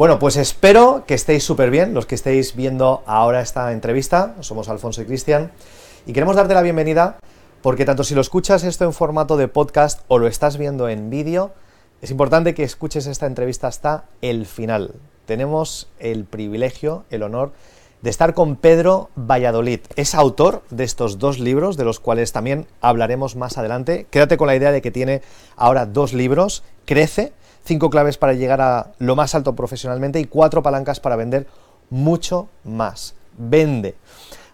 Bueno, pues espero que estéis súper bien, los que estéis viendo ahora esta entrevista. Somos Alfonso y Cristian. Y queremos darte la bienvenida porque tanto si lo escuchas esto en formato de podcast o lo estás viendo en vídeo, es importante que escuches esta entrevista hasta el final. Tenemos el privilegio, el honor de estar con Pedro Valladolid. Es autor de estos dos libros, de los cuales también hablaremos más adelante. Quédate con la idea de que tiene ahora dos libros, Crece, cinco claves para llegar a lo más alto profesionalmente y cuatro palancas para vender mucho más. Vende.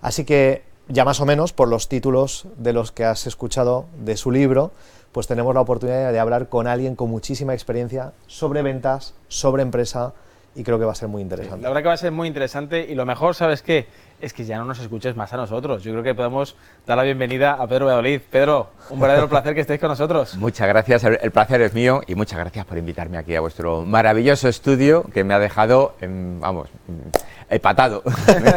Así que ya más o menos por los títulos de los que has escuchado de su libro, pues tenemos la oportunidad de hablar con alguien con muchísima experiencia sobre ventas, sobre empresa y creo que va a ser muy interesante. la verdad que va a ser muy interesante y lo mejor, ¿sabes qué? Es que ya no nos escuches más a nosotros. Yo creo que podemos dar la bienvenida a Pedro Valladolid. Pedro, un verdadero placer que estéis con nosotros. Muchas gracias, el placer es mío y muchas gracias por invitarme aquí a vuestro maravilloso estudio que me ha dejado, vamos, patado.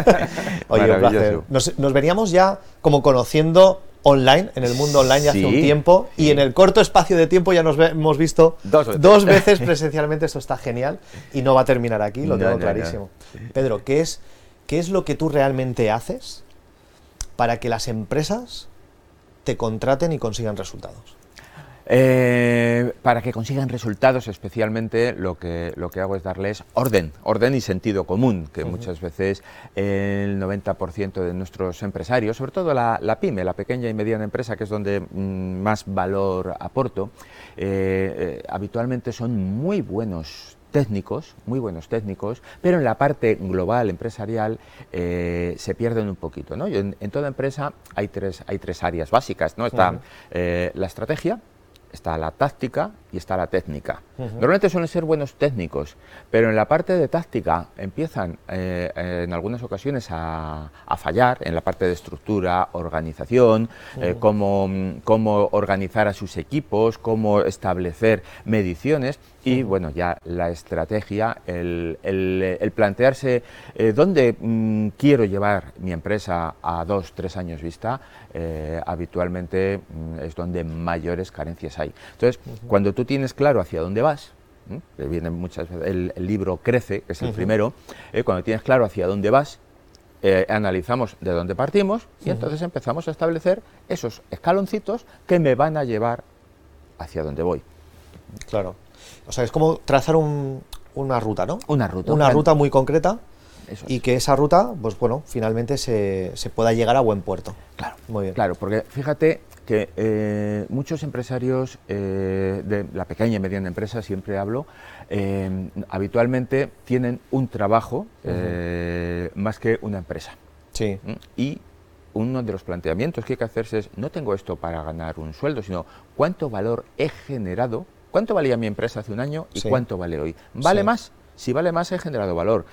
Oye, un placer. Nos, veníamos ya como conociendo online, en el mundo online ya hace un tiempo, y en el corto espacio de tiempo ya nos hemos visto dos veces. presencialmente, esto está genial, y no va a terminar aquí, lo tengo clarísimo. Pedro, ¿qué es, ¿qué es lo que tú realmente haces para que las empresas te contraten y consigan resultados? Eh, para que consigan resultados, especialmente lo que, lo que hago es darles orden, orden y sentido común, que muchas veces el 90% de nuestros empresarios, sobre todo la, pyme, la pequeña y mediana empresa, que es donde mm, más valor aporto, eh, eh, habitualmente son muy buenos técnicos, muy buenos técnicos, pero en la parte global, empresarial, se pierden un poquito. ¿no? En, toda empresa hay tres, hay tres áreas básicas. ¿no? Está la estrategia, está la táctica y está la técnica. Normalmente suelen ser buenos técnicos, pero en la parte de táctica empiezan eh, en algunas ocasiones a, fallar, en la parte de estructura, organización, eh, cómo, cómo, organizar a sus equipos, cómo establecer mediciones y bueno, ya la estrategia, el, el, plantearse eh, dónde mm, quiero llevar mi empresa a dos, tres años vista, habitualmente mm, es donde mayores carencias hay. Entonces, cuando tú tienes claro hacia dónde vas, viene muchas veces, el, libro Crece, que es el primero, eh, cuando tienes claro hacia dónde vas, eh, analizamos de dónde partimos y entonces empezamos a establecer esos escaloncitos que me van a llevar hacia dónde voy. Claro. O sea, es como trazar una ruta, ¿no? Una ruta. Una ruta muy concreta y que esa ruta, pues bueno, finalmente se, se, pueda llegar a buen puerto. Claro, muy bien. Claro, porque fíjate que eh, muchos empresarios eh, de la pequeña y mediana empresa, siempre hablo, eh, habitualmente tienen un trabajo más que una empresa. Sí. Y uno de los planteamientos que hay que hacerse es, no tengo esto para ganar un sueldo, sino cuánto valor he generado, cuánto valía mi empresa hace un año y cuánto vale hoy. ¿Vale más? Si vale más, he generado valor.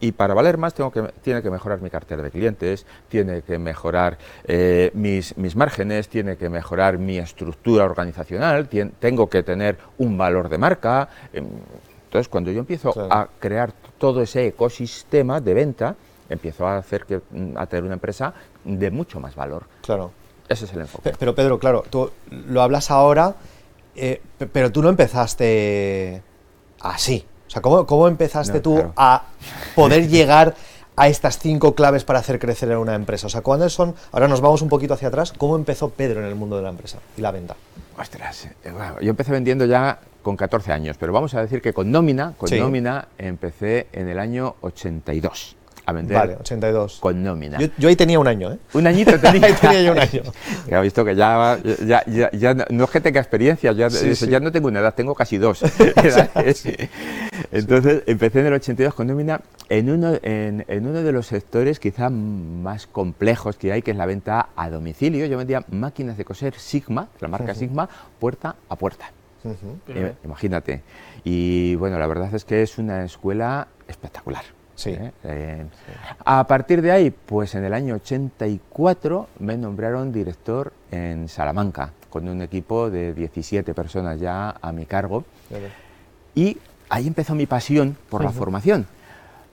Y, para valer más, tengo que, tiene que mejorar mi cartera de clientes, tiene que mejorar eh, mis, mis, márgenes, tiene que mejorar mi estructura organizacional, tengo que tener un valor de marca. Em, entonces, cuando yo empiezo a crear todo ese ecosistema de venta, empiezo a hacer que a tener una empresa de mucho más valor. Claro. Ese es el enfoque. Pero Pedro, claro, tú lo hablas ahora, eh, pero tú no empezaste así. O sea, ¿cómo, empezaste tú a poder llegar a estas cinco claves para hacer crecer una empresa? O sea, ¿cuáles son? Ahora nos vamos un poquito hacia atrás. ¿Cómo empezó Pedro en el mundo de la empresa y la venta? Ostras, eh, yo empecé vendiendo ya con 14 años, pero vamos a decir que con nómina, con nómina empecé en el año 82 a vender. Vale, 82. Con nómina. Yo, ahí tenía un año, ¿eh? Un añito tenía. ahí tenía yo un año. he visto que ya, ya, ya, no es que tenga experiencia, ya, ya no tengo una edad, tengo casi dos. Entonces empecé en el 82 con nómina en uno, en, en, uno de los sectores quizá más complejos que hay, que es la venta a domicilio. Yo vendía máquinas de coser Sigma, la marca Sigma, puerta a puerta. Imagínate. Y bueno, la verdad es que es una escuela espectacular. Sí. ¿eh? Eh, a partir de ahí, pues en el año 84 me nombraron director en Salamanca, con un equipo de 17 personas ya a mi cargo. Y ahí empezó mi pasión por la formación,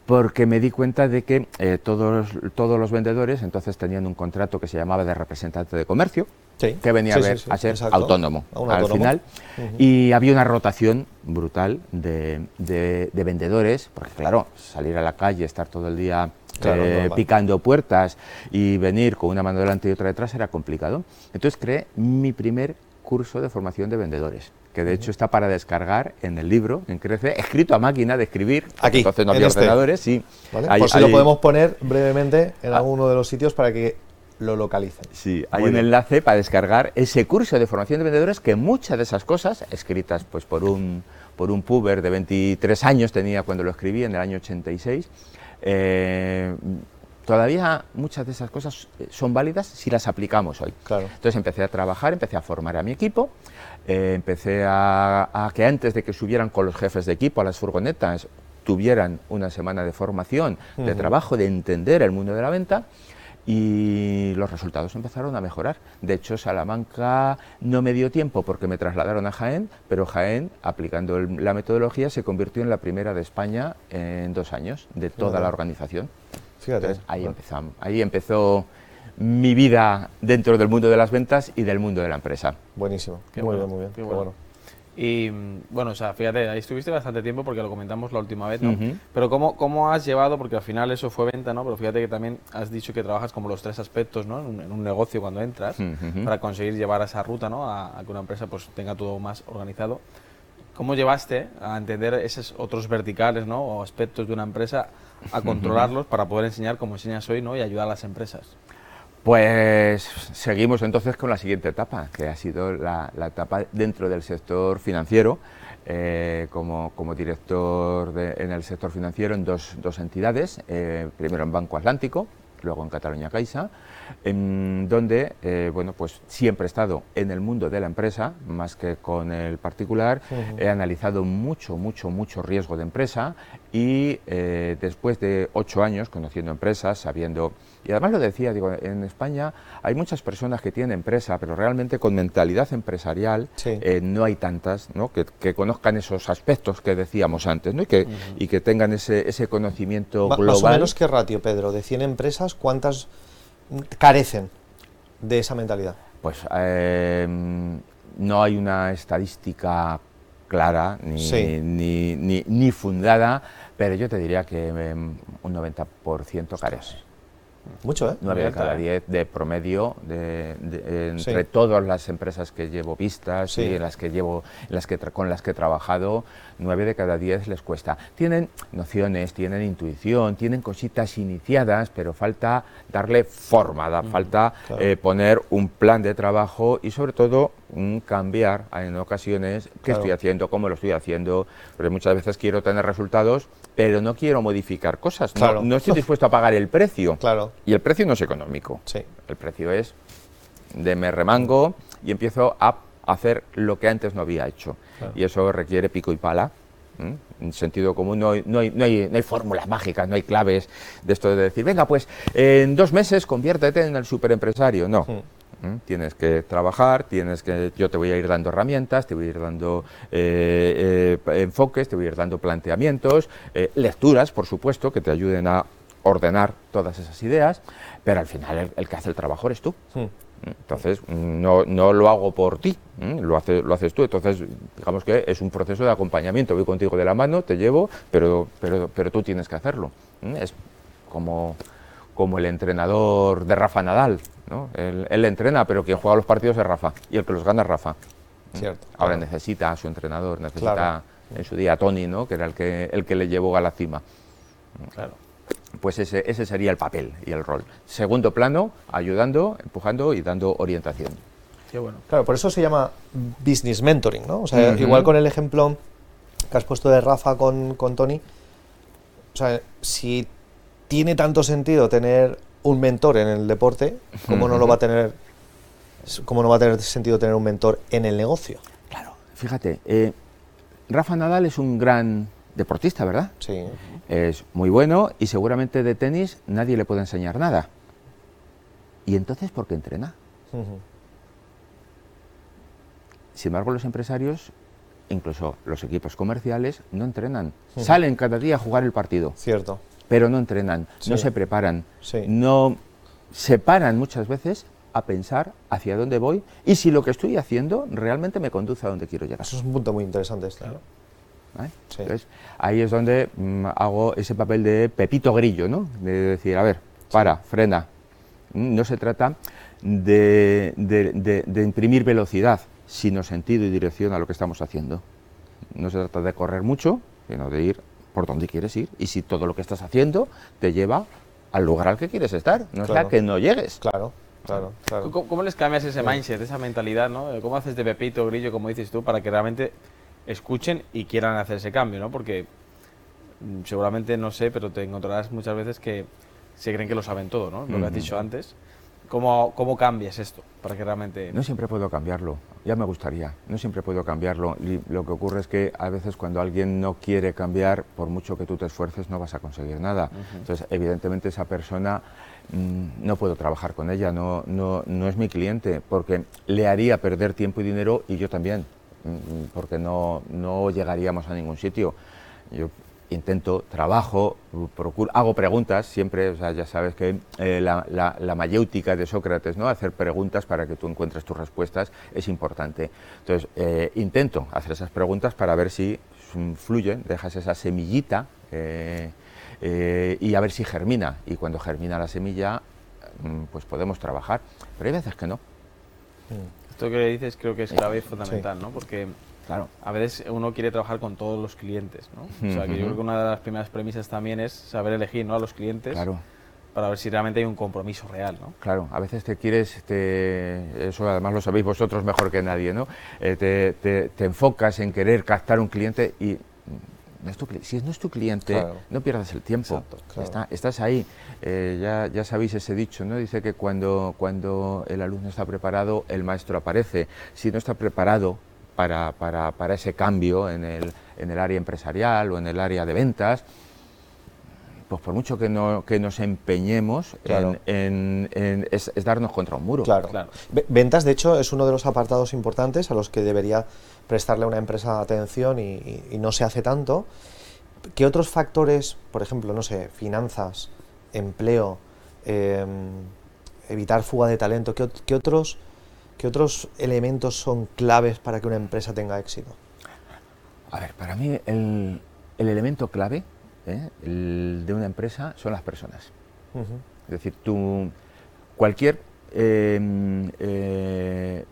porque me di cuenta de que eh, todos, todos los vendedores entonces tenían un contrato que se llamaba de representante de comercio, Sí. que venía Sí, a, ver- sí, a ser exacto. autónomo al autónomo. final. Y había una rotación brutal de, de- de vendedores, porque claro, salir a la calle, estar todo el día Claro, eh, picando puertas y venir con una mano delante y otra detrás era complicado. Entonces creé mi primer curso de formación de vendedores, que de hecho está para descargar en el libro, en Crece, escrito a máquina de escribir. Aquí, Entonces no en había este. ordenadores, sí. ¿Vale? Hay- Por si hay- lo podemos poner brevemente en Ah. alguno de los sitios para que lo localicen. Sí, hay Muy un bien. enlace para descargar ese curso de formación de vendedores que muchas de esas cosas, escritas pues por un, por un puber de 23 años tenía cuando lo escribí en el año 86, eh, todavía muchas de esas cosas eh, son válidas si las aplicamos hoy. Claro. Entonces empecé a trabajar, empecé a formar a mi equipo, eh, empecé a, a que antes de que subieran con los jefes de equipo a las furgonetas, tuvieran una semana de formación, de trabajo, de entender el mundo de la venta y los resultados empezaron a mejorar. De hecho, Salamanca no me dio tiempo porque me trasladaron a Jaén, pero Jaén, aplicando el- la metodología, se convirtió en la primera de España en dos años de toda Fíjate. la organización. Fíjate. Entonces, ahí, Bueno. empezamos, ahí empezó mi vida dentro del mundo de las ventas y del mundo de la empresa. Buenísimo. Qué muy bueno, bien, muy bien. qué Qué bueno. Y bueno, o sea, fíjate, ahí estuviste bastante tiempo porque lo comentamos la última vez, ¿no? Ujú. Pero ¿cómo, ¿cómo has llevado? Porque al final eso fue venta, ¿no? Pero fíjate que también has dicho que trabajas como los tres aspectos, ¿no? En un, en un negocio cuando entras, Ujú. para conseguir llevar esa ruta, ¿no? A, a que una empresa pues tenga todo más organizado. ¿Cómo llevaste a entender esos otros verticales, ¿no? O aspectos de una empresa a controlarlos para poder enseñar como enseñas hoy, ¿no? Y ayudar a las empresas. Pues seguimos entonces con la siguiente etapa, que ha sido la, la etapa dentro del sector financiero, eh, como, como director de- en el sector financiero en dos, dos entidades, eh, primero en Banco Atlántico, luego en Cataluña Caixa, en donde eh, bueno, pues siempre he estado en el mundo de la empresa, más que con el particular, he analizado mucho, mucho, mucho riesgo de empresa y eh, después de ocho años conociendo empresas, sabiendo, y además lo decía, digo, en España hay muchas personas que tienen empresa, pero realmente con mentalidad empresarial Sí. eh, no hay tantas ¿no? Que, que conozcan esos aspectos que decíamos antes ¿no? y, que, y que tengan ese, ese conocimiento Ma- global. Más o menos qué ratio, Pedro, de 100 empresas, ¿cuántas carecen de esa mentalidad? Pues eh, no hay una estadística clara ni, Sí. ni, ni- ni fundada, pero yo te diría que eh, un 90% carece. Mucho, ¿eh? 9 de cada ¿eh? 10 de promedio de, de- entre Sí. todas las empresas que llevo vistas Sí. y en las que llevo en las que con las que he trabajado 9 de cada 10 les cuesta tienen nociones tienen intuición tienen cositas iniciadas pero falta darle forma da- falta claro. eh, poner un plan de trabajo y sobre todo cambiar en ocasiones qué Claro. estoy haciendo cómo lo estoy haciendo porque muchas veces quiero tener resultados pero no quiero modificar cosas no- Claro. no estoy dispuesto a pagar el precio Claro, y el precio no es económico. sí. El precio es de me remango y empiezo a hacer lo que antes no había hecho. Claro. Y eso requiere pico y pala. En sentido común no hay, no, hay, no, hay, no hay fórmulas mágicas, no hay claves de esto de decir, venga, pues en dos meses conviértete en el superempresario. No. Tienes que trabajar, tienes que, yo te voy a ir dando herramientas, te voy a ir dando eh, eh, enfoques, te voy a ir dando planteamientos, eh, lecturas, por supuesto, que te ayuden a ordenar todas esas ideas, pero al final el, el que hace el trabajo eres tú. Mm. Entonces, no, no lo hago por ti, lo, hace- lo haces tú. Entonces, digamos que es un proceso de acompañamiento. Voy contigo de la mano, te llevo, pero, pero, pero tú tienes que hacerlo. Es como, como el entrenador de Rafa Nadal. ¿no? Él, él entrena, pero quien juega los partidos es Rafa. Y el que los gana es Rafa. Cierto. Ahora claro. necesita a su entrenador, necesita Claro. en su día a Tony, ¿no? que era el que, el que le llevó a la cima. Claro. Pues ese, ese sería el papel y el rol. Segundo plano, ayudando, empujando y dando orientación. Qué bueno. Claro, por eso se llama business mentoring, ¿no? O sea, Ujú. igual con el ejemplo que has puesto de Rafa con, con Tony, o sea, si tiene tanto sentido tener un mentor en el deporte, ¿cómo no lo va a tener, cómo no va a tener sentido tener un mentor en el negocio? Claro. Fíjate, eh, Rafa Nadal es un gran deportista, ¿verdad? Sí. Es muy bueno y seguramente de tenis nadie le puede enseñar nada. ¿Y entonces por qué entrena? Sin embargo, los empresarios, incluso los equipos comerciales, no entrenan. Salen cada día a jugar el partido, Cierto. pero no entrenan, no se preparan, Sí. no se paran muchas veces a pensar hacia dónde voy y si lo que estoy haciendo realmente me conduce a donde quiero llegar. Eso es un punto muy interesante este. ¿no? ¿Vale? Sí. Entonces, ahí es donde mm, hago ese papel de pepito grillo, ¿no? De decir, a ver, para, frena. Mm, No se trata de, de- de- de imprimir velocidad, sino sentido y dirección a lo que estamos haciendo. No se trata de correr mucho, sino de ir por donde quieres ir. Y si todo lo que estás haciendo te lleva al lugar al que quieres estar, no Claro. sea que no llegues. Claro, claro, claro. ¿Cómo, cómo les cambias ese mindset, esa mentalidad, ¿no? ¿Cómo haces de Pepito Grillo, como dices tú, para que realmente escuchen y quieran hacer ese cambio, ¿no? Porque mm, seguramente, no sé, pero te encontrarás muchas veces que se creen que lo saben todo, ¿no? Lo que has dicho antes. ¿Cómo, ¿Cómo cambias esto para que realmente... No siempre puedo cambiarlo, ya me gustaría, no siempre puedo cambiarlo. Y lo que ocurre es que a veces cuando alguien no quiere cambiar, por mucho que tú te esfuerces, no vas a conseguir nada. Entonces, evidentemente esa persona mm, no puedo trabajar con ella, no, no, no es mi cliente, porque le haría perder tiempo y dinero y yo también, porque no, no llegaríamos a ningún sitio. Yo intento, trabajo, procuro, hago preguntas siempre, o sea, ya sabes que eh, la, la, la mayéutica de Sócrates, ¿no? hacer preguntas para que tú encuentres tus respuestas es importante. Entonces, eh, intento hacer esas preguntas para ver si mm, fluyen, dejas esa semillita eh, eh, y a ver si germina. Y cuando germina la semilla, mm, pues podemos trabajar. Pero hay veces que no. Esto que dices creo que es clave y fundamental, ¿no? Porque Claro. a veces uno quiere trabajar con todos los clientes, ¿no? O sea, que yo creo que una de las primeras premisas también es saber elegir, ¿no? A los clientes Claro. para ver si realmente hay un compromiso real, ¿no? Claro, a veces te quieres, te- eso además lo sabéis vosotros mejor que nadie, ¿no? Eh, te, te- te enfocas en querer captar un cliente y no es tu cli- si no es tu cliente, Claro. no pierdas el tiempo. Claro. Está- estás ahí. Eh, ya, ya sabéis ese dicho, ¿no? Dice que cuando, cuando el alumno está preparado, el maestro aparece. Si no está preparado para, para- para ese cambio en el, en el área empresarial o en el área de ventas, pues por mucho que, no, que nos empeñemos, Claro. en, en- en- es, es darnos contra un muro. Claro. Claro. Ve- Ventas, de hecho, es uno de los apartados importantes a los que debería prestarle una empresa atención y, y- y no se hace tanto. ¿Qué otros factores, por ejemplo, no sé, finanzas, empleo, em, evitar fuga de talento, qué, ot- qué otros, qué otros elementos son claves para que una empresa tenga éxito? A ver, para mí el, el elemento clave ¿eh? el de una empresa son las personas. Es decir, tú, cualquier eh, eh,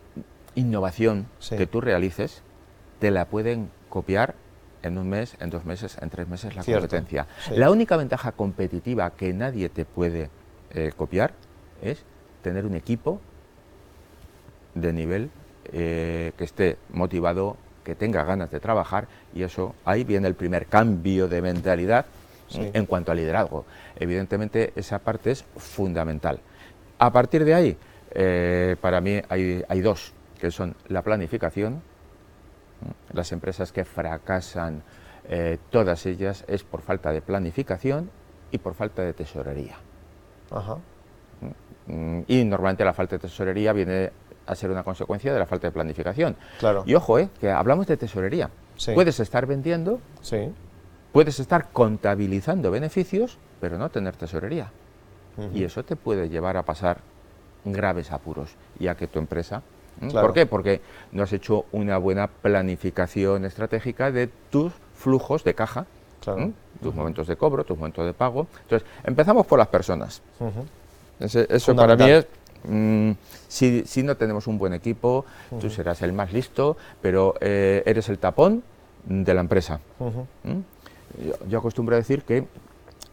innovación Sí. que tú realices, te la pueden copiar en un mes, en dos meses, en tres meses la Cierto, competencia. sí. La única ventaja competitiva que nadie te puede eh, copiar es tener un equipo de nivel eh, que esté motivado, que tenga ganas de trabajar y eso, ahí viene el primer cambio de mentalidad Sí. en cuanto a liderazgo. Evidentemente esa parte es fundamental. A partir de ahí, eh, para mí hay, hay dos, que son la planificación. Las empresas que fracasan, eh, todas ellas, es por falta de planificación y por falta de tesorería. Ajá. Mm, Y normalmente la falta de tesorería viene a ser una consecuencia de la falta de planificación. Claro. Y ojo, eh, que hablamos de tesorería. Sí. Puedes estar vendiendo, Sí. puedes estar contabilizando beneficios, pero no tener tesorería. Y eso te puede llevar a pasar graves apuros y a que tu empresa... ¿m? Claro. ¿Por qué? Porque no has hecho una buena planificación estratégica de tus flujos de caja, Claro. ¿m? tus momentos de cobro, tus momentos de pago. Entonces, empezamos por las personas. Ese- eso para mí es, mm, si, si no tenemos un buen equipo, tú serás el más listo, pero eh, eres el tapón de la empresa. Ujú. ¿m? Yo, yo acostumbro a decir que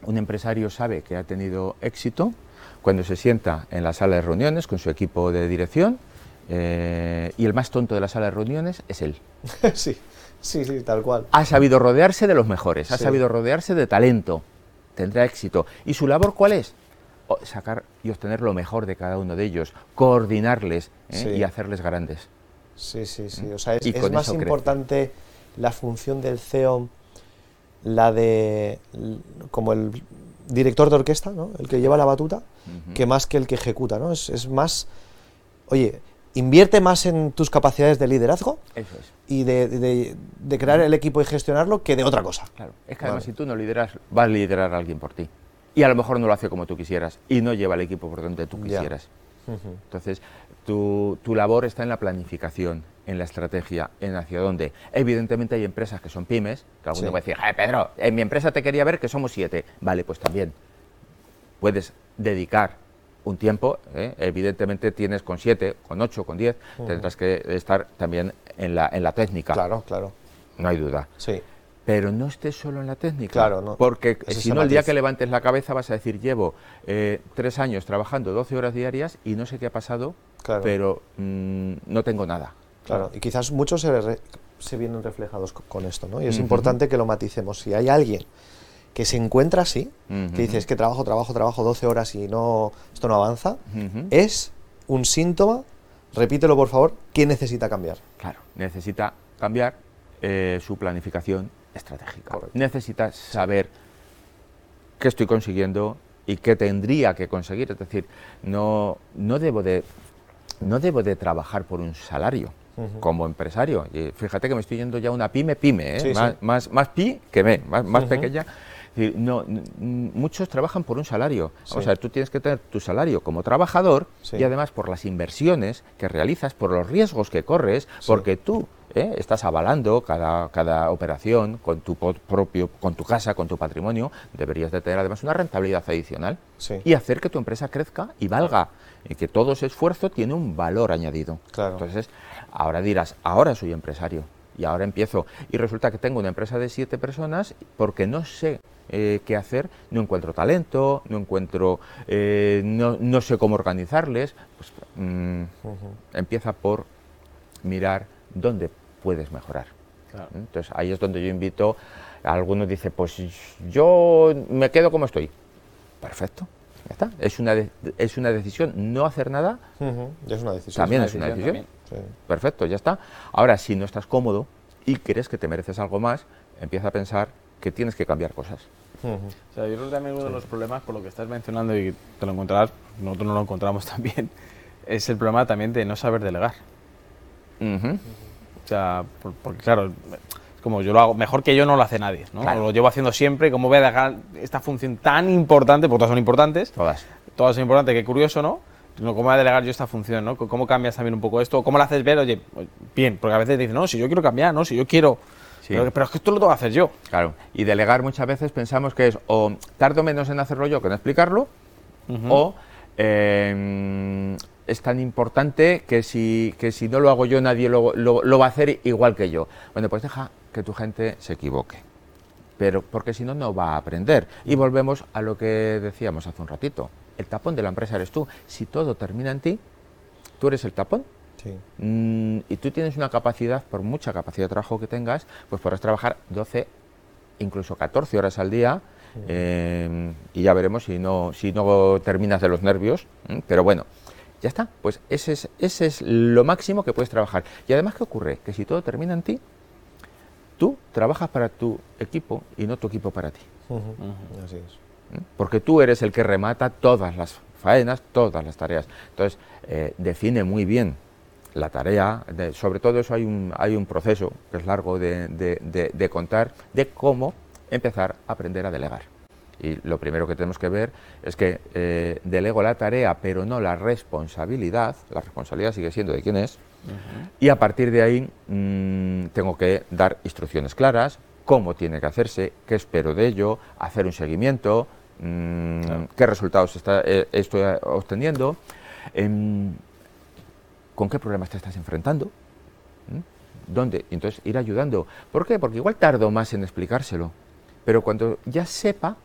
un empresario sabe que ha tenido éxito cuando se sienta en la sala de reuniones con su equipo de dirección eh, y el más tonto de la sala de reuniones es él. sí, sí, sí, tal cual. Ha sabido rodearse de los mejores, ha Sí. sabido rodearse de talento, tendrá éxito. ¿Y su labor cuál es? O- sacar y obtener lo mejor de cada uno de ellos, coordinarles ¿eh? Sí. y hacerles grandes. Sí, sí, sí. O sea, es, más importante la función del CEO, la de como el director de orquesta, ¿no? El que lleva la batuta, que más que el que ejecuta, ¿no? Es, es más, oye, invierte más en tus capacidades de liderazgo Eso es. y de, de- de crear el equipo y gestionarlo que de otra cosa. Claro. Es que además Vale. si tú no lideras, va a liderar a alguien por ti. Y a lo mejor no lo hace como tú quisieras y no lleva el equipo por donde tú quisieras. Entonces, tu, tu labor está en la planificación, en la estrategia, en hacia dónde. Evidentemente hay empresas que son pymes, que alguno Sí. puede decir, "Eh, Pedro, en mi empresa te quería ver que somos siete. Vale, pues también puedes dedicar un tiempo, ¿eh? evidentemente tienes con siete, con ocho, con diez, tendrás que estar también en la, en la técnica, Claro, claro. no hay duda. Sí. Pero no estés solo en la técnica. Claro, no. Porque si no, el día que levantes la cabeza vas a decir, llevo eh, tres años trabajando 12 horas diarias y no sé qué ha pasado, Claro. pero mm, no tengo nada. Claro, y quizás muchos se, re- se vienen reflejados co- con esto, ¿no? Y es importante que lo maticemos. Si hay alguien que se encuentra así, que dice es que trabajo, trabajo, trabajo 12 horas y no esto no avanza, es un síntoma, repítelo por favor, que necesita cambiar. Claro, necesita cambiar eh, su planificación estratégica. Correcto. Necesita saber qué estoy consiguiendo y qué tendría que conseguir. Es decir, no, no, debo, de, no debo de trabajar por un salario como empresario. Y fíjate que me estoy yendo ya a una pyme, pyme, ¿eh? Sí, más, sí. Más, más pi que me, más, más pequeña. Es decir, no, muchos trabajan por un salario. Vamos Sí. a ver, tú tienes que tener tu salario como trabajador Sí. y además por las inversiones que realizas, por los riesgos que corres, Sí. porque tú ¿eh? estás avalando cada, cada operación con tu propio, con tu casa, con tu patrimonio, deberías de tener además una rentabilidad adicional y hacer que tu empresa crezca y valga, y que todo ese esfuerzo tiene un valor añadido. Claro. Entonces, ahora dirás, ahora soy empresario y ahora empiezo. Y resulta que tengo una empresa de siete personas porque no sé eh, qué hacer, no encuentro talento, no encuentro, eh, no, no sé cómo organizarles. Pues, mm, empieza por mirar dónde puedes mejorar. Claro. Entonces ahí es donde yo invito, algunos dice, pues yo me quedo como estoy. Perfecto, ya está. Es una, de- es una decisión, no hacer nada es una decisión. también una es una decisión. Sí. Perfecto, ya está. Ahora, si no estás cómodo y crees que te mereces algo más, empieza a pensar que tienes que cambiar cosas. O sea, yo creo que también uno de los problemas, por lo que estás mencionando y te lo encontrarás, nosotros no lo encontramos también, es el problema también de no saber delegar. O sea, por- porque claro, es como yo lo hago, mejor que yo no lo hace nadie, ¿no? Claro. Lo llevo haciendo siempre, ¿cómo voy a dejar esta función tan importante? Porque todas son importantes, Todas. todas son importantes, qué curioso, ¿no? No, ¿Cómo voy a delegar yo esta función, no? ¿Cómo cambias también un poco esto? ¿Cómo lo haces ver? Oye, bien, porque a veces dicen, no, si yo quiero cambiar, no, si yo quiero... Sí. Pero, pero es que esto lo tengo que hacer yo. Claro. Y delegar muchas veces pensamos que es o tardo menos en hacerlo yo que en explicarlo, o eh, es tan importante que si, que si no lo hago yo nadie lo, lo- lo va a hacer igual que yo. Bueno, pues deja que tu gente se equivoque. Pero porque si no, no va a aprender. Y volvemos a lo que decíamos hace un ratito. El tapón de la empresa eres tú. Si todo termina en ti, tú eres el tapón. Sí. Mm, y tú tienes una capacidad, por mucha capacidad de trabajo que tengas, pues podrás trabajar 12, incluso 14 horas al día. eh, y ya veremos si no, si no terminas de los nervios. Pero bueno, ya está. Pues ese es, ese es lo máximo que puedes trabajar. Y además, ¿qué ocurre? Que si todo termina en ti, tú trabajas para tu equipo y no tu equipo para ti. Así es. ¿m? Porque tú eres el que remata todas las faenas, todas las tareas. Entonces, eh, define muy bien la tarea, de- sobre todo eso hay un, hay un proceso que es largo de, de- de- de contar, de cómo empezar a aprender a delegar. Y lo primero que tenemos que ver es que eh, delego la tarea, pero no la responsabilidad. La responsabilidad sigue siendo de quién es. Y a partir de ahí mm, tengo que dar instrucciones claras, cómo tiene que hacerse, qué espero de ello, hacer un seguimiento, mm, Claro. qué resultados está- eh, estoy obteniendo, em, con qué problemas te estás enfrentando, dónde, y entonces ir ayudando. ¿Por qué? Porque igual tardo más en explicárselo, pero cuando ya sepa,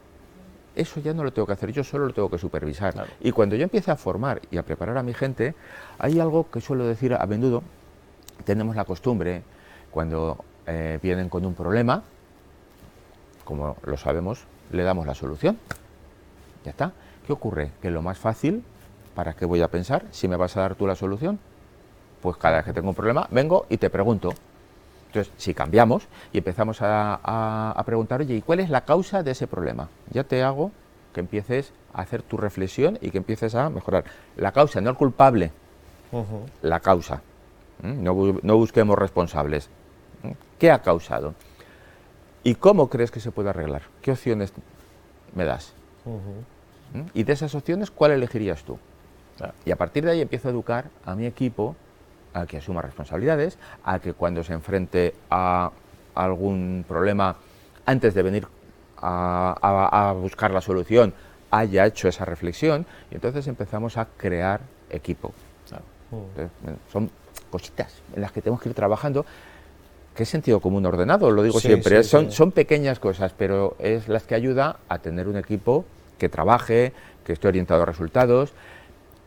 eso ya no lo tengo que hacer yo, solo lo tengo que supervisar. Claro. Y cuando yo empiece a formar y a preparar a mi gente, hay algo que suelo decir a menudo, tenemos la costumbre, cuando eh, vienen con un problema, como lo sabemos, le damos la solución. Ya está. ¿Qué ocurre? Que lo más fácil, ¿para qué voy a pensar si me vas a dar tú la solución? Pues cada vez que tengo un problema, vengo y te pregunto. Entonces, si cambiamos y empezamos a, a- a preguntar, oye, ¿y cuál es la causa de ese problema? Ya te hago que empieces a hacer tu reflexión y que empieces a mejorar. La causa, no el culpable, la causa. ¿Mm? No, bu- no busquemos responsables. ¿Qué ha causado? ¿Y cómo crees que se puede arreglar? ¿Qué opciones me das? ¿Mm? Y de esas opciones, ¿cuál elegirías tú? Y a partir de ahí empiezo a educar a mi equipo a que asuma responsabilidades, a que cuando se enfrente a algún problema, antes de venir a, buscar la solución, haya hecho esa reflexión y entonces empezamos a crear equipo. Son cositas en las que tenemos que ir trabajando que es sentido común ordenado, lo digo siempre, son, son pequeñas cosas, pero es las que ayuda a tener un equipo que trabaje, que esté orientado a resultados,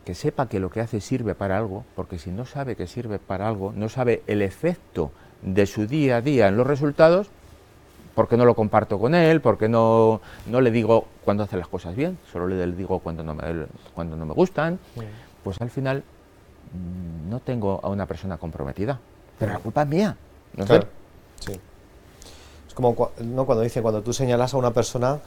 que sepa que lo que hace sirve para algo, porque si no sabe que sirve para algo, no sabe el efecto de su día a día en los resultados, porque no lo comparto con él, porque no, no le digo cuando hace las cosas bien, solo le digo cuando no me, cuando no me gustan, pues al final mm, no tengo a una persona comprometida. Pero la culpa es mía. ¿no Sí como ¿no? cuando dice, cuando tú señalas a una persona,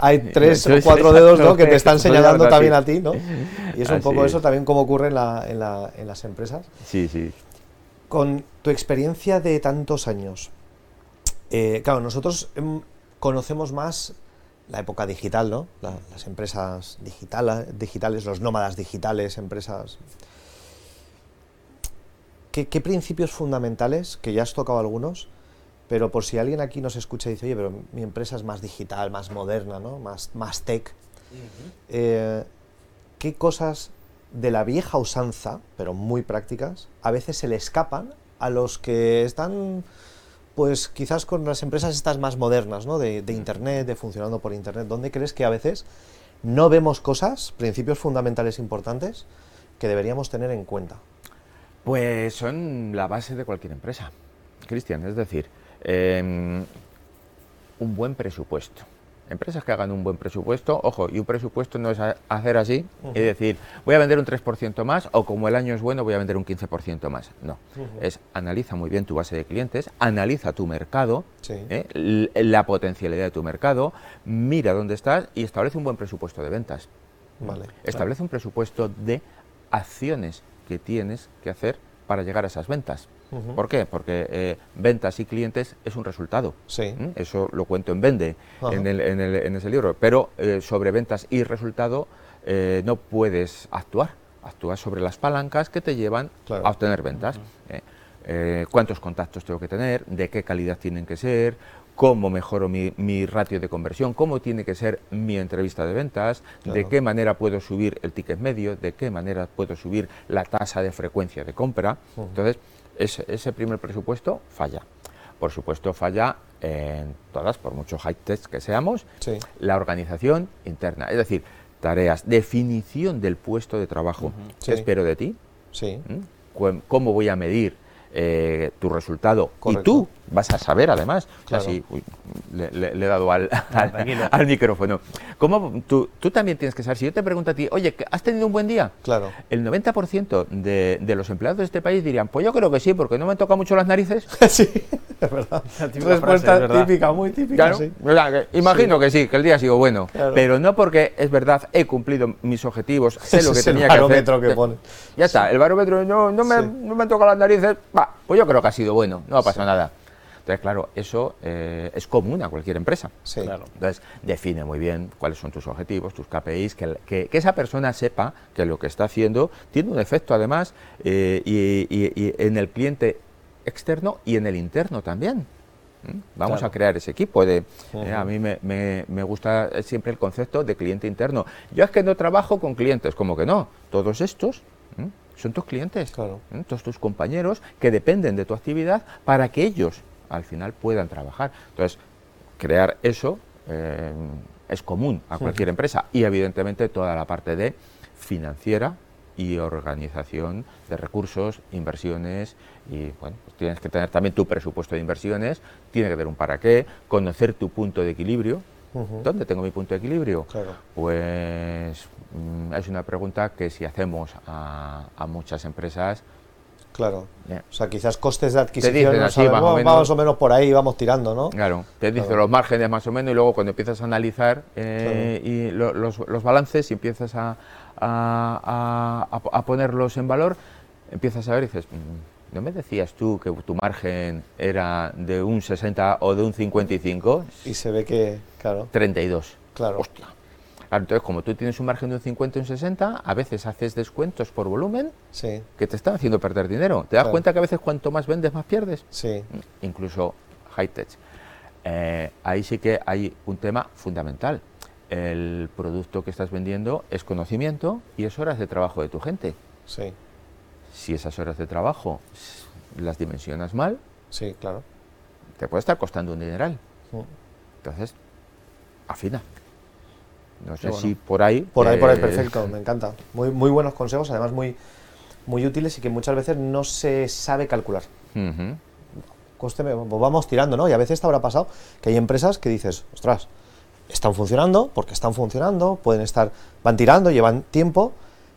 hay tres o cuatro dedos que te están señalando también a ti, ¿no? Y es un poco eso también como ocurre en, la, en, la, en, las empresas. Sí, sí. Con tu experiencia de tantos años, eh, claro, nosotros em, conocemos más la época digital, ¿no? las empresas digitales, los nómadas digitales, empresas... ¿Qué, ¿Qué principios fundamentales, que ya has tocado algunos, pero por si alguien aquí nos escucha y dice, oye, pero mi empresa es más digital, más moderna, ¿no? más, más tech, eh, ¿qué cosas de la vieja usanza, pero muy prácticas, a veces se le escapan a los que están, pues quizás con las empresas estas más modernas, ¿no? de, de Internet, de funcionando por Internet? ¿Dónde crees que a veces no vemos cosas, principios fundamentales importantes, que deberíamos tener en cuenta? Pues son la base de cualquier empresa, Cristian. Es decir, Em, un buen presupuesto. Empresas que hagan un buen presupuesto, ojo, y un presupuesto no es hacer así y decir, voy a vender un 3% más o como el año es bueno voy a vender un 15% más. No, es analiza muy bien tu base de clientes, analiza tu mercado, ¿eh? la potencialidad de tu mercado, mira dónde estás y establece un buen presupuesto de ventas. Vale, establece un presupuesto de acciones que tienes que hacer para llegar a esas ventas. ¿Por qué? Porque eh, ventas y clientes es un resultado. Sí. Eso lo cuento en Vende, en, el, en, el, en, ese libro. Pero eh, sobre ventas y resultado eh, no puedes actuar. Actúas sobre las palancas que te llevan a obtener ventas. ¿Cuántos contactos tengo que tener? ¿De qué calidad tienen que ser? cómo mejoro mi, ratio de conversión, cómo tiene que ser mi entrevista de ventas, de qué manera puedo subir el ticket medio, de qué manera puedo subir la tasa de frecuencia de compra. Entonces, ese, primer presupuesto falla. Por supuesto, falla en todas, por mucho high tech que seamos, la organización interna. Es decir, tareas, definición del puesto de trabajo. ¿Qué espero de ti? Sí. ¿Mm? ¿Cómo voy a medir eh, tu resultado? Y tú vas a saber además. le, he dado al, al, micrófono. ¿Cómo, tú, tú, también tienes que saber, si yo te pregunto a ti, oye, ¿has tenido un buen día? Claro. El 90% de, de los empleados de este país dirían, pues yo creo que sí, porque no me toca mucho las narices. sí, es verdad. Respuesta típica, muy típica. imagino que sí, que el día ha sido bueno. Pero no porque es verdad, he cumplido mis objetivos, sé lo que tenía que hacer. que pone. Ya está, el barómetro no, no, me, no me toca las narices, pues yo creo que ha sido bueno, no ha pasado nada. Entonces, claro, eso eh, es común a cualquier empresa. Sí. Claro. Entonces, define muy bien cuáles son tus objetivos, tus KPIs, que, que, esa persona sepa que lo que está haciendo tiene un efecto, además, eh, y, en el cliente externo y en el interno también. Vamos a crear ese equipo. De, eh, a mí me, me, gusta siempre el concepto de cliente interno. Yo es que no trabajo con clientes, como que no. Todos estos son tus clientes, claro. todos tus compañeros que dependen de tu actividad para que ellos al final puedan trabajar. Entonces, crear eso eh, es común a cualquier empresa y evidentemente toda la parte de financiera y organización de recursos, inversiones y bueno, pues tienes que tener también tu presupuesto de inversiones, tiene que tener un para qué, conocer tu punto de equilibrio. ¿Dónde tengo mi punto de equilibrio? Pues mm, es una pregunta que si hacemos a, a muchas empresas Claro. O sea, quizás costes de adquisición, más, o menos. por ahí vamos tirando, ¿no? Claro, te dice los márgenes más o menos y luego cuando empiezas a analizar eh, y los, los, balances y empiezas a, a, a, ponerlos en valor, empiezas a ver y dices, mm, ¿no me decías tú que tu margen era de un 60 o de un 55? Y se ve que, claro. 32. Claro. Hostia. Claro, entonces, como tú tienes un margen de un 50 y un 60, a veces haces descuentos por volumen Sí, que te están haciendo perder dinero. ¿Te das Claro. cuenta que a veces cuanto más vendes, más pierdes? sí. Incluso high-tech. Eh, ahí sí que hay un tema fundamental. El producto que estás vendiendo es conocimiento y es horas de trabajo de tu gente. Sí, Si esas horas de trabajo las dimensionas mal, sí, claro. te puede estar costando un dineral. Mm. Entonces, afina. No sé bueno. si por ahí... Por ahí, por ahí, eh, perfecto, me encanta. Muy, muy buenos consejos, además muy, muy útiles y que muchas veces no se sabe calcular. pues vamos tirando, ¿no? Y a veces te habrá pasado que hay empresas que dices, ostras, están funcionando, porque están funcionando, pueden estar, van tirando, llevan tiempo,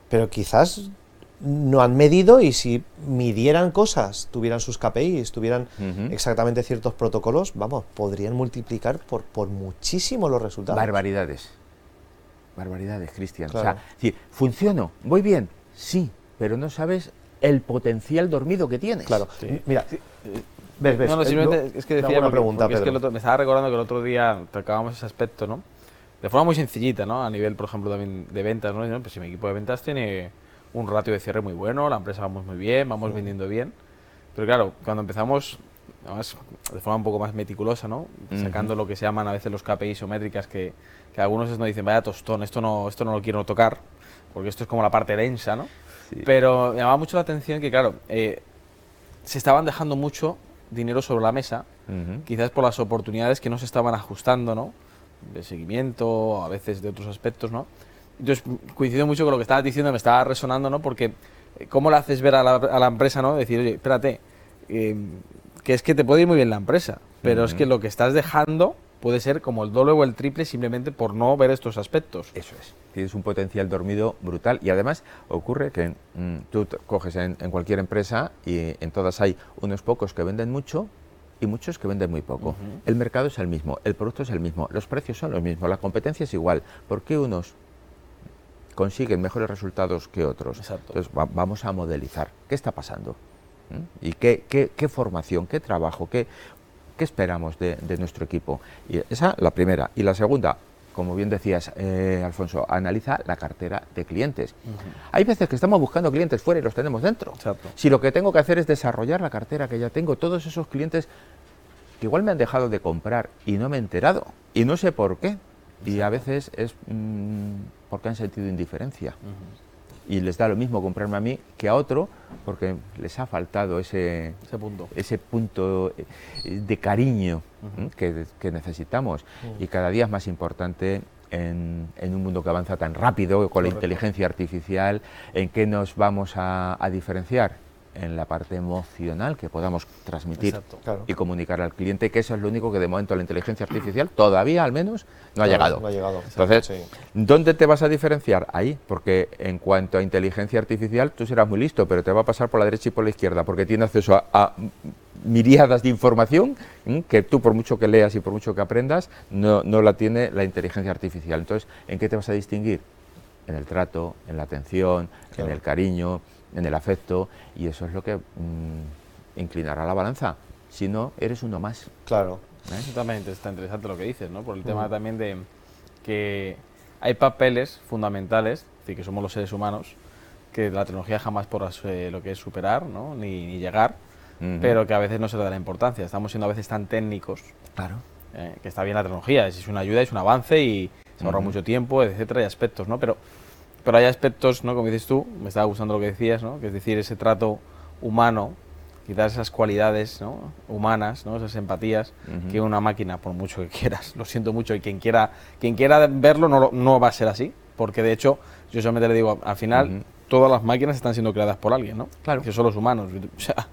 pero quizás no han medido y si midieran cosas, tuvieran sus KPIs, tuvieran exactamente ciertos protocolos, vamos, podrían multiplicar por, por muchísimo los resultados. Barbaridades. Barbaridades, Cristian. Claro. O sea, sí, funciono, voy bien, sí, pero no sabes el potencial dormido que tienes. Claro, Sí. Mira, ves, ves. No, no, eh, simplemente es que decía, una pregunta, porque es que otro- me estaba recordando que el otro día tocábamos ese aspecto, ¿no? De forma muy sencillita, ¿no? A nivel, por ejemplo, también de ventas, ¿no? Pues si mi equipo de ventas tiene un ratio de cierre muy bueno, la empresa vamos muy bien, vamos Mm. vendiendo bien. Pero claro, cuando empezamos, además, de forma un poco más meticulosa, ¿no? Sacando lo que se llaman a veces los KPIs o métricas que, que algunos nos dicen, vaya tostón, esto no, esto no lo quiero tocar, porque esto es como la parte densa, ¿no? Sí. Pero me llamaba mucho la atención que, claro, eh, se estaban dejando mucho dinero sobre la mesa, Ujú. quizás por las oportunidades que no se estaban ajustando, ¿no? De seguimiento, a veces de otros aspectos, ¿no? Entonces, coincido mucho con lo que estabas diciendo, me estaba resonando, ¿no? Porque, eh, ¿cómo le haces ver a la, a la empresa, ¿no? Decir, oye, espérate, eh, que es que te puede ir muy bien la empresa, pero es que lo que estás dejando puede ser como el doble o el triple simplemente por no ver estos aspectos. Eso es. Tienes un potencial dormido brutal y además ocurre que mm, tú coges en, en cualquier empresa y en todas hay unos pocos que venden mucho y muchos que venden muy poco. El mercado es el mismo, el producto es el mismo, los precios son los mismos, la competencia es igual. ¿Por qué unos consiguen mejores resultados que otros? Exacto. Entonces va- vamos a modelizar. ¿Qué está pasando? ¿Y qué, qué- qué formación, qué trabajo, qué, qué esperamos de, de nuestro equipo? Y esa la primera. Y la segunda, como bien decías, eh, Alfonso, analiza la cartera de clientes. Hay veces que estamos buscando clientes fuera y los tenemos dentro. Exacto. Si lo que tengo que hacer es desarrollar la cartera que ya tengo, todos esos clientes que igual me han dejado de comprar y no me he enterado y no sé por qué. Y a veces es mm, porque han sentido indiferencia. Y les da lo mismo comprarme a mí que a otro porque les ha faltado ese, Ese punto. ese punto eh, de cariño que, que necesitamos. Y cada día es más importante en, en un mundo que avanza tan rápido, con la inteligencia artificial, en qué nos vamos a, a diferenciar. En la parte emocional que podamos transmitir Exacto. Claro. y comunicar al cliente, que eso es lo único que de momento la inteligencia artificial todavía al menos no ha Claro, llegado. No ha llegado. Entonces, Sí. ¿dónde te vas a diferenciar? Ahí, porque en cuanto a inteligencia artificial, tú serás muy listo, pero te va a pasar por la derecha y por la izquierda, porque tiene acceso a, a miríadas de información ¿m? que tú, por mucho que leas y por mucho que aprendas, no, no la tiene la inteligencia artificial. Entonces, ¿en qué te vas a distinguir? En el trato, en la atención, Claro. en el cariño, en el afecto, y eso es lo que mm, inclinará la balanza. Si no, eres uno más. Claro. ¿eh? Eso también está interesante lo que dices, ¿no? Por el tema también de que hay papeles fundamentales, es decir, que somos los seres humanos, que la tecnología jamás podrá eh, lo que es superar, ¿no? Ni, ni llegar, Ujú. pero que a veces no se le da la importancia. Estamos siendo a veces tan técnicos, Claro. eh, que está bien la tecnología, es una ayuda, es un avance y se ahorra Ujú. mucho tiempo, etcétera, y aspectos, ¿no? Pero, pero hay aspectos, ¿no? Como dices tú, me estaba gustando lo que decías, ¿no? Que es decir, ese trato humano, quizás esas cualidades ¿no? humanas, ¿no? esas empatías, que una máquina, por mucho que quieras, lo siento mucho, y quien quiera, quien quiera verlo no, no va a ser así, porque de hecho, yo solamente le digo, al final, todas las máquinas están siendo creadas por alguien, ¿no? Claro. Que son los humanos. O sea,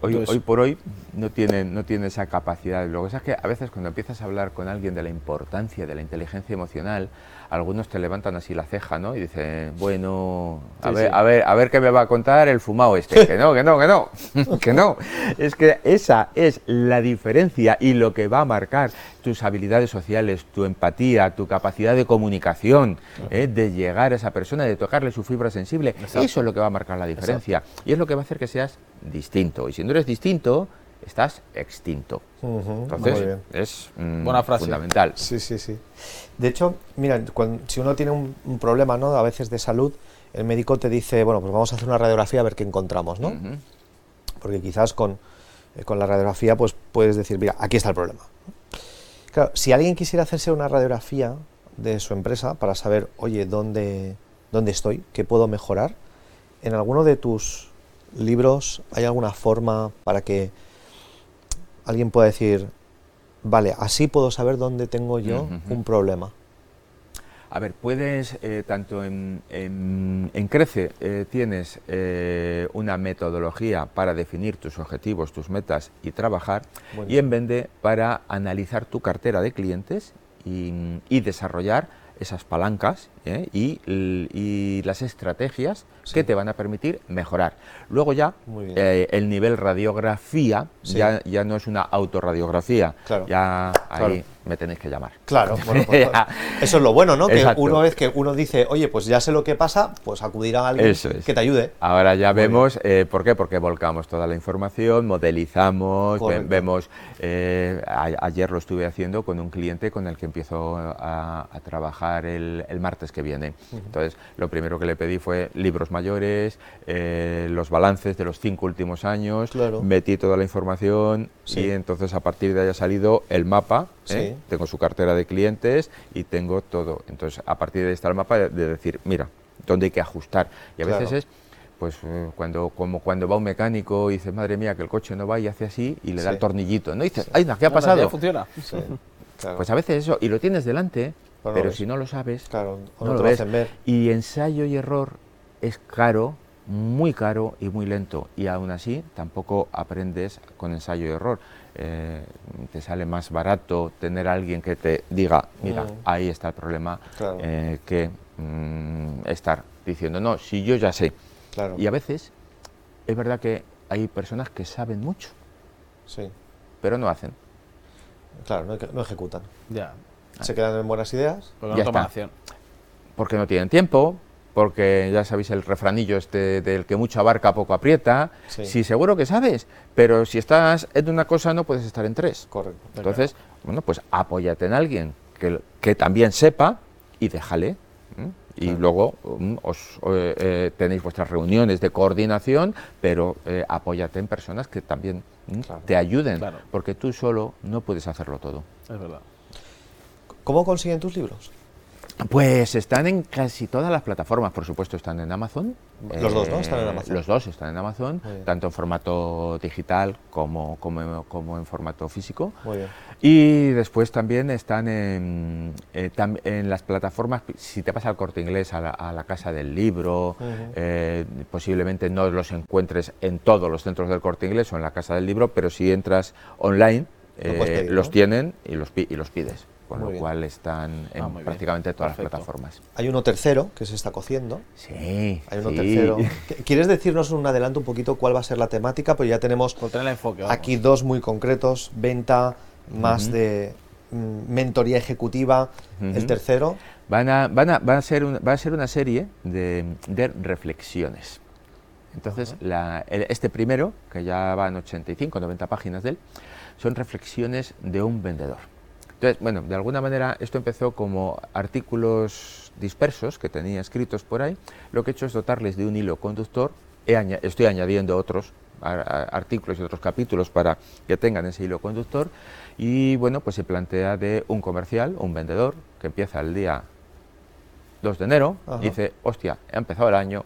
Hoy, entonces- hoy por hoy no tiene, no tiene esa capacidad. Lo que pasa es que a veces cuando empiezas a hablar con alguien de la importancia de la inteligencia emocional, algunos te levantan así la ceja, ¿no? Y dicen, bueno, a, Sí, ver, sí. a ver, a ver qué me va a contar el fumado este. que no, que no, que no, que no. Es que esa es la diferencia y lo que va a marcar tus habilidades sociales, tu empatía, tu capacidad de comunicación, ¿eh? de llegar a esa persona, de tocarle su fibra sensible. Eso es lo que va a marcar la diferencia. Y es lo que va a hacer que seas distinto. Y si no eres distinto, estás extinto. Ujú, Entonces, muy bien. es mm, Buena frase. fundamental. Sí, sí, sí. De hecho, mira, si uno tiene un, un problema, ¿no? A veces de salud, el médico te dice, bueno, pues vamos a hacer una radiografía a ver qué encontramos, ¿no? Porque quizás con, eh, con la radiografía, pues puedes decir, mira, aquí está el problema. Claro, si alguien quisiera hacerse una radiografía de su empresa para saber, oye, dónde, dónde estoy, qué puedo mejorar, en alguno de tus libros hay alguna forma para que alguien pueda decir, vale, así puedo saber dónde tengo yo un problema. A ver, puedes, eh, tanto en, en- en Crece eh, tienes eh, una metodología para definir tus objetivos, tus metas y trabajar, y en Vende para analizar tu cartera de clientes y, y desarrollar esas palancas y, y las estrategias Sí. que te van a permitir mejorar. Luego ya eh, el nivel radiografía Sí. ya, ya no es una autorradiografía, Claro. ya ahí Claro. me tenéis que llamar. Claro, bueno, pues, eso es lo bueno, ¿no? Que Exacto. una vez que uno dice, oye, pues ya sé lo que pasa, pues acudir a alguien es. que te ayude. Ahora ya Muy vemos, eh, ¿por qué? Porque volcamos toda la información, modelizamos, ve- vemos, eh, a- ayer lo estuve haciendo con un cliente con el que empiezo a, a trabajar el, el martes que viene. Entonces, lo primero que le pedí fue libros mayores, eh, los balances de los cinco últimos años, Claro. metí toda la información Sí. y entonces a partir de ahí ha salido el mapa, ¿eh? Tengo su cartera de clientes y tengo todo. Entonces, a partir de ahí está el mapa de, de decir, mira, dónde hay que ajustar. Y a Claro. veces es pues eh, cuando como cuando va un mecánico y dice madre mía que el coche no va y hace así y le da el tornillito no y dice ay no, ¿qué ha pasado ¿ya funciona? Sí, claro. pues a veces eso y lo tienes delante Pero no si no lo sabes Claro, no no, lo ves. ver. y ensayo y error es caro muy caro y muy lento y aún así tampoco aprendes con ensayo y error Eh, te sale más barato tener a alguien que te diga mira Mm. ahí está el problema Claro. eh, que mm, estar diciendo no si yo ya sé Claro. y a veces es verdad que hay personas que saben mucho, Sí, pero no hacen. claro, no, no ejecutan. Ya. Se quedan en buenas ideas. Porque Ya no toman está. acción. Porque no tienen tiempo, porque ya sabéis el refranillo este del que mucho abarca, poco aprieta. Sí. Sí, seguro que sabes, pero si estás en una cosa no puedes estar en tres. Correcto. Entonces, bueno, pues apóyate en alguien que, que también sepa y déjale. Y Claro. luego mm, os, eh, eh, tenéis vuestras reuniones de coordinación, pero eh, apóyate en personas que también Claro. te ayuden, porque tú solo no puedes hacerlo todo. Es verdad. ¿Cómo consiguen tus libros? Pues están en casi todas las plataformas, por supuesto están en Amazon. Los dos, ¿no? Están en Eh, Amazon. Los dos están en Amazon, tanto en formato digital como, como, como en formato físico. Muy bien. Y después también están en, eh, tam- en las plataformas, si te vas al corte inglés, a la, a la casa del libro, eh, posiblemente no los encuentres en todos los centros del corte inglés o en la casa del libro, pero si entras online, eh, los tienen y los, y los pides. Con Muy lo bien. cual están en Ah, bien. prácticamente todas Perfecto. las plataformas. Hay uno tercero que se está cociendo. Sí, Hay uno sí. tercero. ¿Qu- ¿Quieres decirnos un adelanto un poquito cuál va a ser la temática? Pues ya tenemos el enfoque. aquí dos muy concretos, venta, más de mm, mentoría ejecutiva. El tercero, Van a, van a, va a ser un- va a ser una serie de, de reflexiones. Entonces, la- el- este primero, que ya van 85, 90 páginas de él, son reflexiones de un vendedor. Entonces, bueno, de alguna manera esto empezó como artículos dispersos que tenía escritos por ahí. Lo que he hecho es dotarles de un hilo conductor. He estoy añadiendo otros artículos y otros capítulos para que tengan ese hilo conductor. Y bueno, pues se plantea de un comercial, un vendedor, que empieza el día 2 de enero, Ajá. y dice, hostia, he empezado el año,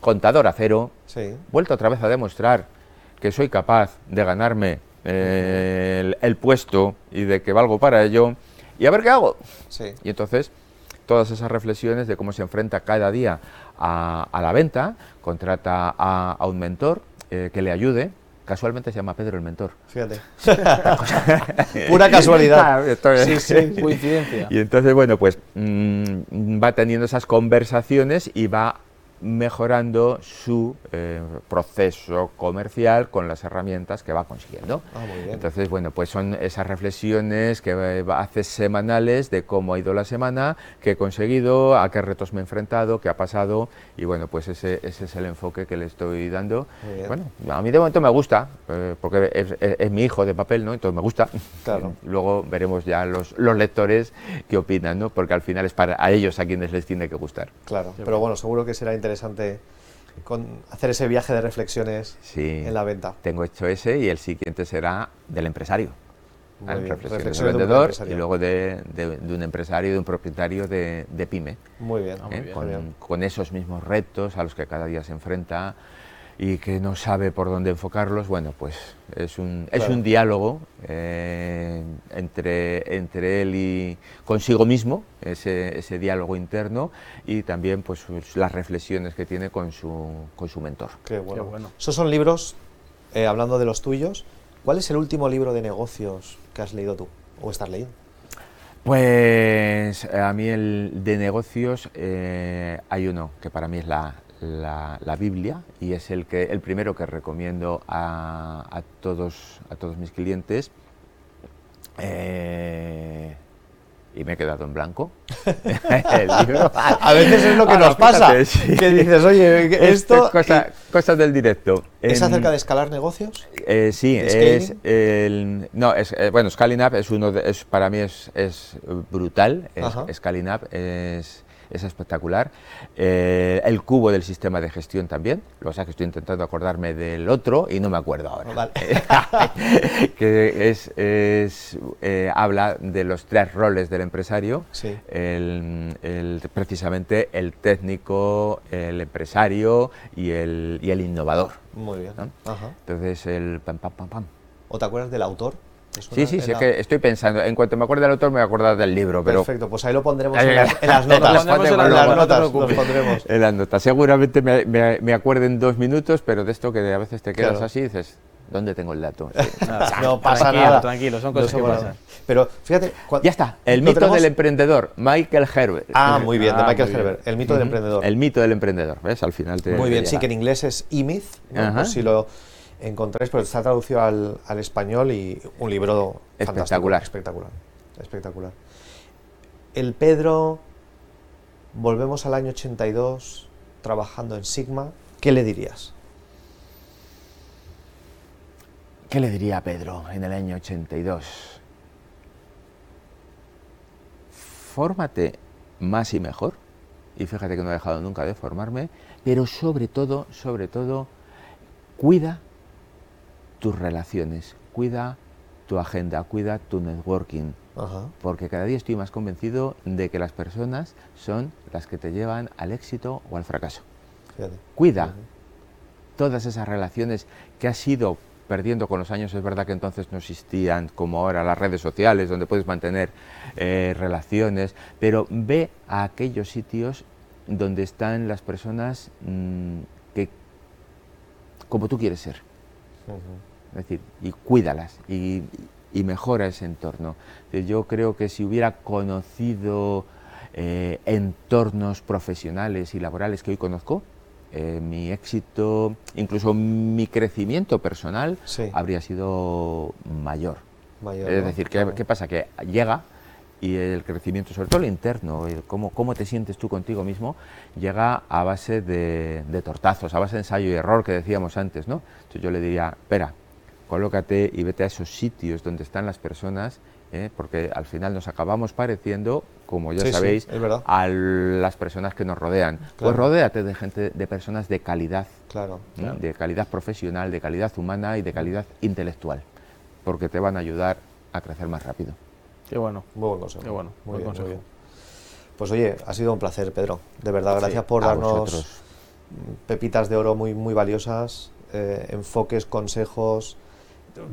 contador a cero, sí. vuelto otra vez a demostrar que soy capaz de ganarme eh, el, el puesto y de que valgo para ello, y a ver qué hago. Sí. Y entonces, todas esas reflexiones de cómo se enfrenta cada día a, a la venta, contrata a, a un mentor eh, que le ayude. Casualmente se llama Pedro el mentor. Fíjate. Pura casualidad. Ah, sí. Coincidencia. Y entonces, bueno, pues mm, va teniendo esas conversaciones y va mejorando su eh, proceso comercial con las herramientas que va consiguiendo. Ah, muy bien. Entonces, bueno, pues son esas reflexiones que eh, haces semanales de cómo ha ido la semana, qué he conseguido, a qué retos me he enfrentado, qué ha pasado, y bueno, pues ese, ese es el enfoque que le estoy dando. Bueno, a mí de momento me gusta, eh, porque es, es- es mi hijo de papel, ¿no? Entonces me gusta. Claro. Luego veremos ya los, los lectores qué opinan, ¿no? Porque al final es para a ellos a quienes les tiene que gustar. Claro, pero bueno, seguro que será interesante con hacer ese viaje de reflexiones Sí. en la venta. Tengo hecho ese y el siguiente será del empresario. Muy Ah, bien, Reflexiones reflexiones del de un vendedor empresario. y luego de, de- de un empresario, de un propietario de, de pyme. Muy bien, Ah, muy ¿eh? bien. muy bien. con esos mismos retos a los que cada día se enfrenta y que no sabe por dónde enfocarlos, bueno, pues es un, es un diálogo eh, entre, entre él y consigo mismo, ese, ese diálogo interno y también pues las reflexiones que tiene con su, con su mentor. Qué bueno. Qué bueno. Esos son libros, eh, hablando de los tuyos, ¿cuál es el último libro de negocios que has leído tú o estás leyendo? Pues a mí el de negocios eh, hay uno que para mí es la, la- la Biblia y es el, que, el primero que recomiendo a, a todos, a todos mis clientes. Eh, y me he quedado en blanco. el libro. A veces es lo que Ahora, nos pasa, sí. que dices, oye, Esto esto es cosa- cosas del directo. es En- acerca de escalar negocios. eh, sí, ¿De es el, no, es, eh, bueno, Scaling Up es uno de, es, para mí es, es brutal. Scaling Up es, es espectacular. Eh, el cubo del sistema de gestión también, lo que pasa es que estoy intentando acordarme del otro y no me acuerdo ahora. Vale. que es, es, eh, habla de los tres roles del empresario, Sí. el, el- precisamente el técnico, el empresario y el, y el innovador. Muy bien. ¿no? Ajá. Entonces el pam pam pam pam. ¿O te acuerdas del autor? ¿Te suena Sí, sí, sí, es que estoy pensando, en cuanto me acuerde del autor me voy a acordar del libro, pero Perfecto, pues ahí lo pondremos en las, en las lo notas. pondremos en En las las notas, no preocupes. pondremos. en las notas. Seguramente me, me, me acuerdo en dos minutos, pero de esto que a veces te quedas Claro. así y dices, ¿dónde tengo el dato? Sí. Nada, No pasa tranquilo, nada. Tranquilo, son No cosas que somos pasan. Pero fíjate. Ya está, el ¿lo mito tenemos? del emprendedor, Michael Herbert. Ah, muy bien, de Ah, Michael bien. Herbert. El mito del emprendedor. El mito del emprendedor, ¿ves? Al final te Muy te bien, sí, que en inglés es E-Myth, ¿no? Si lo encontráis, pero está traducido al, al español y un libro Espectacular. espectacular, espectacular. El Pedro, volvemos al año 82, trabajando en Sigma, ¿qué le dirías? ¿Qué le diría a Pedro en el año 82? Fórmate más y mejor. Y fíjate que no he dejado nunca de formarme, pero sobre todo, sobre todo, cuida tus relaciones, cuida tu agenda, cuida tu networking, Ajá. porque cada día estoy más convencido de que las personas son las que te llevan al éxito o al fracaso. Fíjate. Cuida todas esas relaciones que has ido perdiendo con los años. Es verdad que entonces no existían como ahora las redes sociales donde puedes mantener eh, relaciones, pero ve a aquellos sitios donde están las personas mm, que como tú quieres ser. Es decir, y cuídalas y, y mejora ese entorno. Yo creo que si hubiera conocido eh, entornos profesionales y laborales que hoy conozco, eh, mi éxito, incluso mi crecimiento personal, Sí. habría sido mayor. Mayor, es ¿no? decir, ¿qué, Claro. qué pasa? Que llega y el crecimiento, sobre todo el interno, el cómo, cómo te sientes tú contigo mismo, llega a base de, de tortazos, a base de ensayo y error que decíamos antes, ¿no? Entonces yo le diría, espera, colócate y vete a esos sitios donde están las personas, ¿eh? porque al final nos acabamos pareciendo, como ya Sí, sabéis, es verdad. a las personas que nos rodean. Claro. Pues rodéate de gente, de personas de calidad, Claro. ¿no? de calidad profesional, de calidad humana y de calidad intelectual, porque te van a ayudar a crecer más rápido. Qué bueno. Muy buen consejo. Qué bueno, muy buen bien, consejo. muy bien. Pues oye, ha sido un placer, Pedro. De verdad, gracias por darnos vosotros. pepitas de oro muy, muy valiosas, eh, enfoques, consejos,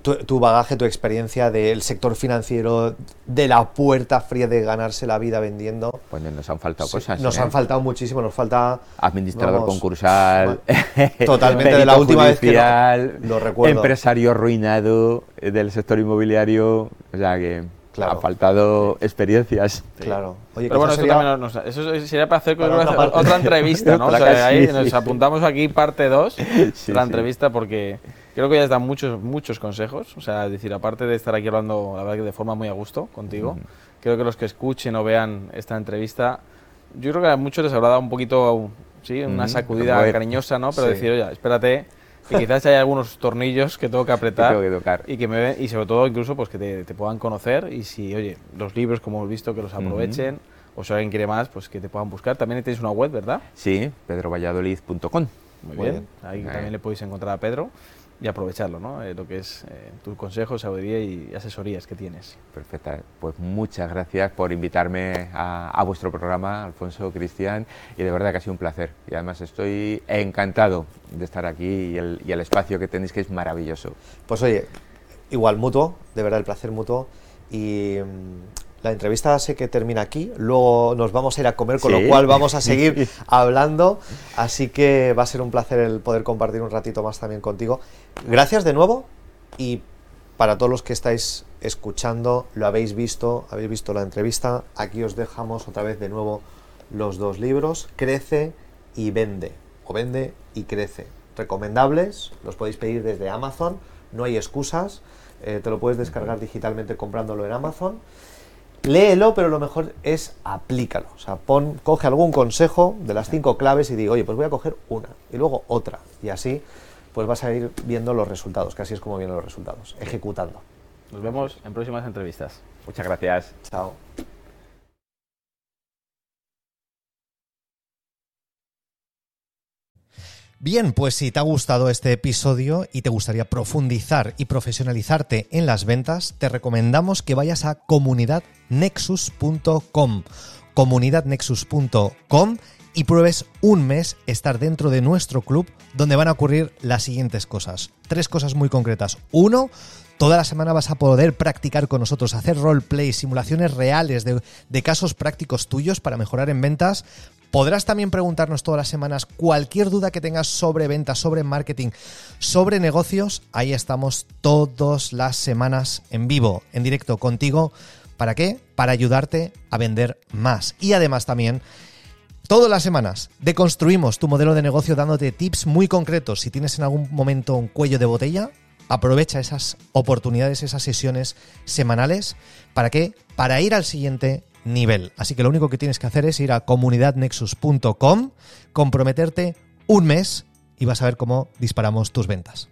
tu, tu bagaje, tu experiencia del sector financiero, de la puerta fría de ganarse la vida vendiendo. Pues nos han faltado Sí, cosas. nos ¿eh? han faltado muchísimo, nos falta Administrador vamos, concursal. Totalmente, de la última vez que lo- judicial, lo recuerdo. Empresario arruinado eh, del sector inmobiliario. O sea que. Claro. Ha faltado experiencias. Claro. Oye, Pero bueno, eso, sería- también nos- eso sería para hacer Para otra, entrevista, ¿no? O sea, casi, ahí sí. nos apuntamos aquí parte 2 Sí, de la sí. entrevista porque creo que ya dan muchos, muchos consejos. O sea, es decir, aparte de estar aquí hablando, la verdad que de forma muy a gusto contigo, creo que los que escuchen o vean esta entrevista, yo creo que a muchos les habrá dado un poquito, sí, una sacudida cariñosa, ¿no? Pero Sí. decir, oye, espérate, que quizás hay algunos tornillos que tengo que apretar tengo que tocar. y que me ven- y sobre todo incluso pues que te, te puedan conocer y si oye los libros como hemos visto que los aprovechen o si alguien quiere más pues que te puedan buscar también tenéis una web verdad Sí, pedrovalladolid.com. muy, Muy bien. ahí Ahí. también le podéis encontrar a Pedro y aprovecharlo no Eh, lo que es eh, tus consejos sabiduría y asesorías que tienes Perfecta. Pues muchas gracias por invitarme a, a vuestro programa, Alfonso, Cristian, y de verdad que ha sido un placer. Y además estoy encantado de estar aquí y el, y el espacio que tenéis que es maravilloso. Pues oye, igual mutuo, de verdad el placer mutuo. Y mm, la entrevista sé que termina aquí, luego nos vamos a ir a comer, con Sí. lo cual vamos a seguir hablando. Así que va a ser un placer el poder compartir un ratito más también contigo. Gracias de nuevo y para todos los que estáis escuchando, lo habéis visto, habéis visto la entrevista, aquí os dejamos otra vez de nuevo los dos libros, Crece y Vende, o Vende y Crece. Recomendables, los podéis pedir desde Amazon, no hay excusas, eh, te lo puedes descargar digitalmente comprándolo en Amazon. Léelo, pero lo mejor es aplícalo. O sea, pon, coge algún consejo de las cinco claves y digo, oye, pues voy a coger una y luego otra. Y así, pues vas a ir viendo los resultados, que así es como vienen los resultados, ejecutando. nos vemos en próximas entrevistas Muchas gracias. Chao. Bien, pues si te ha gustado este episodio y te gustaría profundizar y profesionalizarte en las ventas, te recomendamos que vayas a comunidadnexus.com, comunidadnexus.com y pruebes un mes estar dentro de nuestro club donde van a ocurrir las siguientes cosas. Tres cosas muy concretas. Uno, Toda la semana vas a poder practicar con nosotros, hacer roleplay, simulaciones reales de, de casos prácticos tuyos para mejorar en ventas. Podrás también preguntarnos todas las semanas cualquier duda que tengas sobre ventas, sobre marketing, sobre negocios. Ahí estamos todas las semanas en vivo, en directo contigo. ¿Para qué? Para ayudarte a vender más. Y además también Todas las semanas deconstruimos tu modelo de negocio dándote tips muy concretos. Si tienes en algún momento un cuello de botella, aprovecha esas oportunidades, esas sesiones semanales. ¿Para qué? Para ir al siguiente nivel. Así que lo único que tienes que hacer es ir a comunidadnexus.com, comprometerte un mes y vas a ver cómo disparamos tus ventas.